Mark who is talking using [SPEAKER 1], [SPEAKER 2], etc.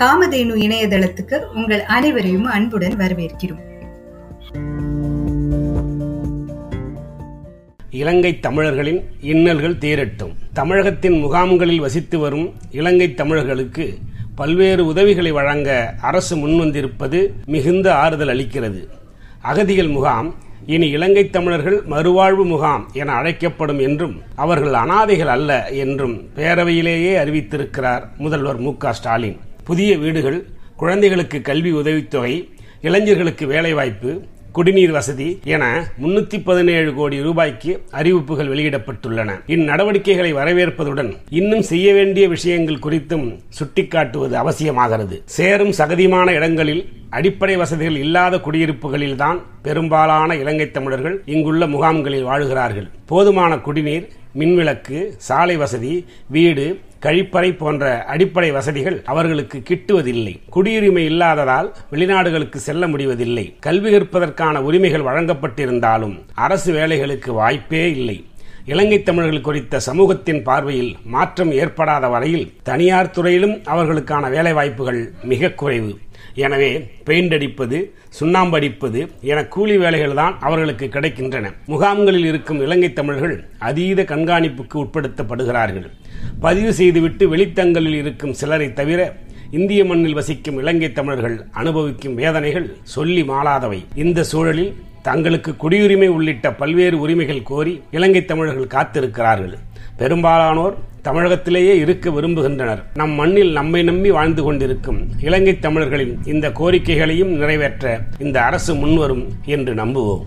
[SPEAKER 1] காமதேனு இணையதளத்துக்கு உங்கள் அனைவரையும் அன்புடன் வரவேற்கிறோம்.
[SPEAKER 2] இலங்கை தமிழர்களின் இன்னல்கள் தீரட்டும். தமிழகத்தின் முகாம்களில் வசித்து வரும் இலங்கை தமிழர்களுக்கு பல்வேறு உதவிகளை வழங்க அரசு முன்வந்திருப்பது மிகுந்த ஆறுதல் அளிக்கிறது. அகதிகள் முகாம் இனி இலங்கை தமிழர்கள் மறுவாழ்வு முகாம் என அழைக்கப்படும் என்றும் அவர்கள் அனாதைகள் அல்ல என்றும் பேரவையிலேயே அறிவித்திருக்கிறார் முதல்வர் மு ஸ்டாலின். புதிய வீடுகள் குழந்தைகளுக்கு கல்வி உதவித்தொகை இளைஞர்களுக்கு வேலைவாய்ப்பு குடிநீர் வசதி என முன்னூத்தி பதினேழு கோடி ரூபாய்க்கு அறிவிப்புகள் வெளியிடப்பட்டுள்ளன. இந்நடவடிக்கைகளை வரவேற்பதுடன் இன்னும் செய்ய வேண்டிய விஷயங்கள் குறித்தும் சுட்டிக்காட்டுவது அவசியமாகிறது. சேரும் சகதியுமான இடங்களில் அடிப்படை வசதிகள் இல்லாத குடியிருப்புகளில்தான் பெரும்பாலான இலங்கை தமிழர்கள் இங்குள்ள முகாம்களில் வாழுகிறார்கள். போதுமான குடிநீர் மின்விளக்கு சாலை வசதி வீடு கழிப்பறை போன்ற அடிப்படை வசதிகள் அவர்களுக்கு கிட்டுவதில்லை. குடியுரிமை இல்லாததால் வெளிநாடுகளுக்கு செல்ல முடிவதில்லை. கல்வி கற்பதற்கான உரிமைகள் வழங்கப்பட்டிருந்தாலும் அரசு வேலைகளுக்கு வாய்ப்பே இல்லை. இலங்கை தமிழர்கள் குறித்த சமூகத்தின் பார்வையில் மாற்றம் ஏற்படாத வரையில் தனியார் துறையிலும் அவர்களுக்கான வேலைவாய்ப்புகள் மிக குறைவு. எனவே பெயிண்ட் அடிப்பது சுண்ணாம்பு அடிப்பது என கூலி வேலைகள் தான் அவர்களுக்கு கிடைக்கின்றன. முகாம்களில் இருக்கும் இலங்கை தமிழர்கள் அதீத கண்காணிப்புக்கு உட்படுத்தப்படுகிறார்கள். பதிவு செய்துவிட்டு வெளித்தங்களில் இருக்கும் சிலரை தவிர இந்திய மண்ணில் வசிக்கும் இலங்கை தமிழர்கள் அனுபவிக்கும் வேதனைகள் சொல்லி மாளாதவை. இந்த சூழலில் தங்களுக்கு குடியுரிமை உள்ளிட்ட பல்வேறு உரிமைகள் கோரி இலங்கை தமிழர்கள் காத்திருக்கிறார்கள். பெரும்பாலானோர் தமிழகத்திலேயே இருக்க விரும்புகின்றனர். நம் மண்ணில் நம்மை நம்பி வாழ்ந்து கொண்டிருக்கும் இலங்கை தமிழர்களின் இந்த கோரிக்கைகளையும் நிறைவேற்ற இந்த அரசு முன்வரும் என்று நம்புவோம்.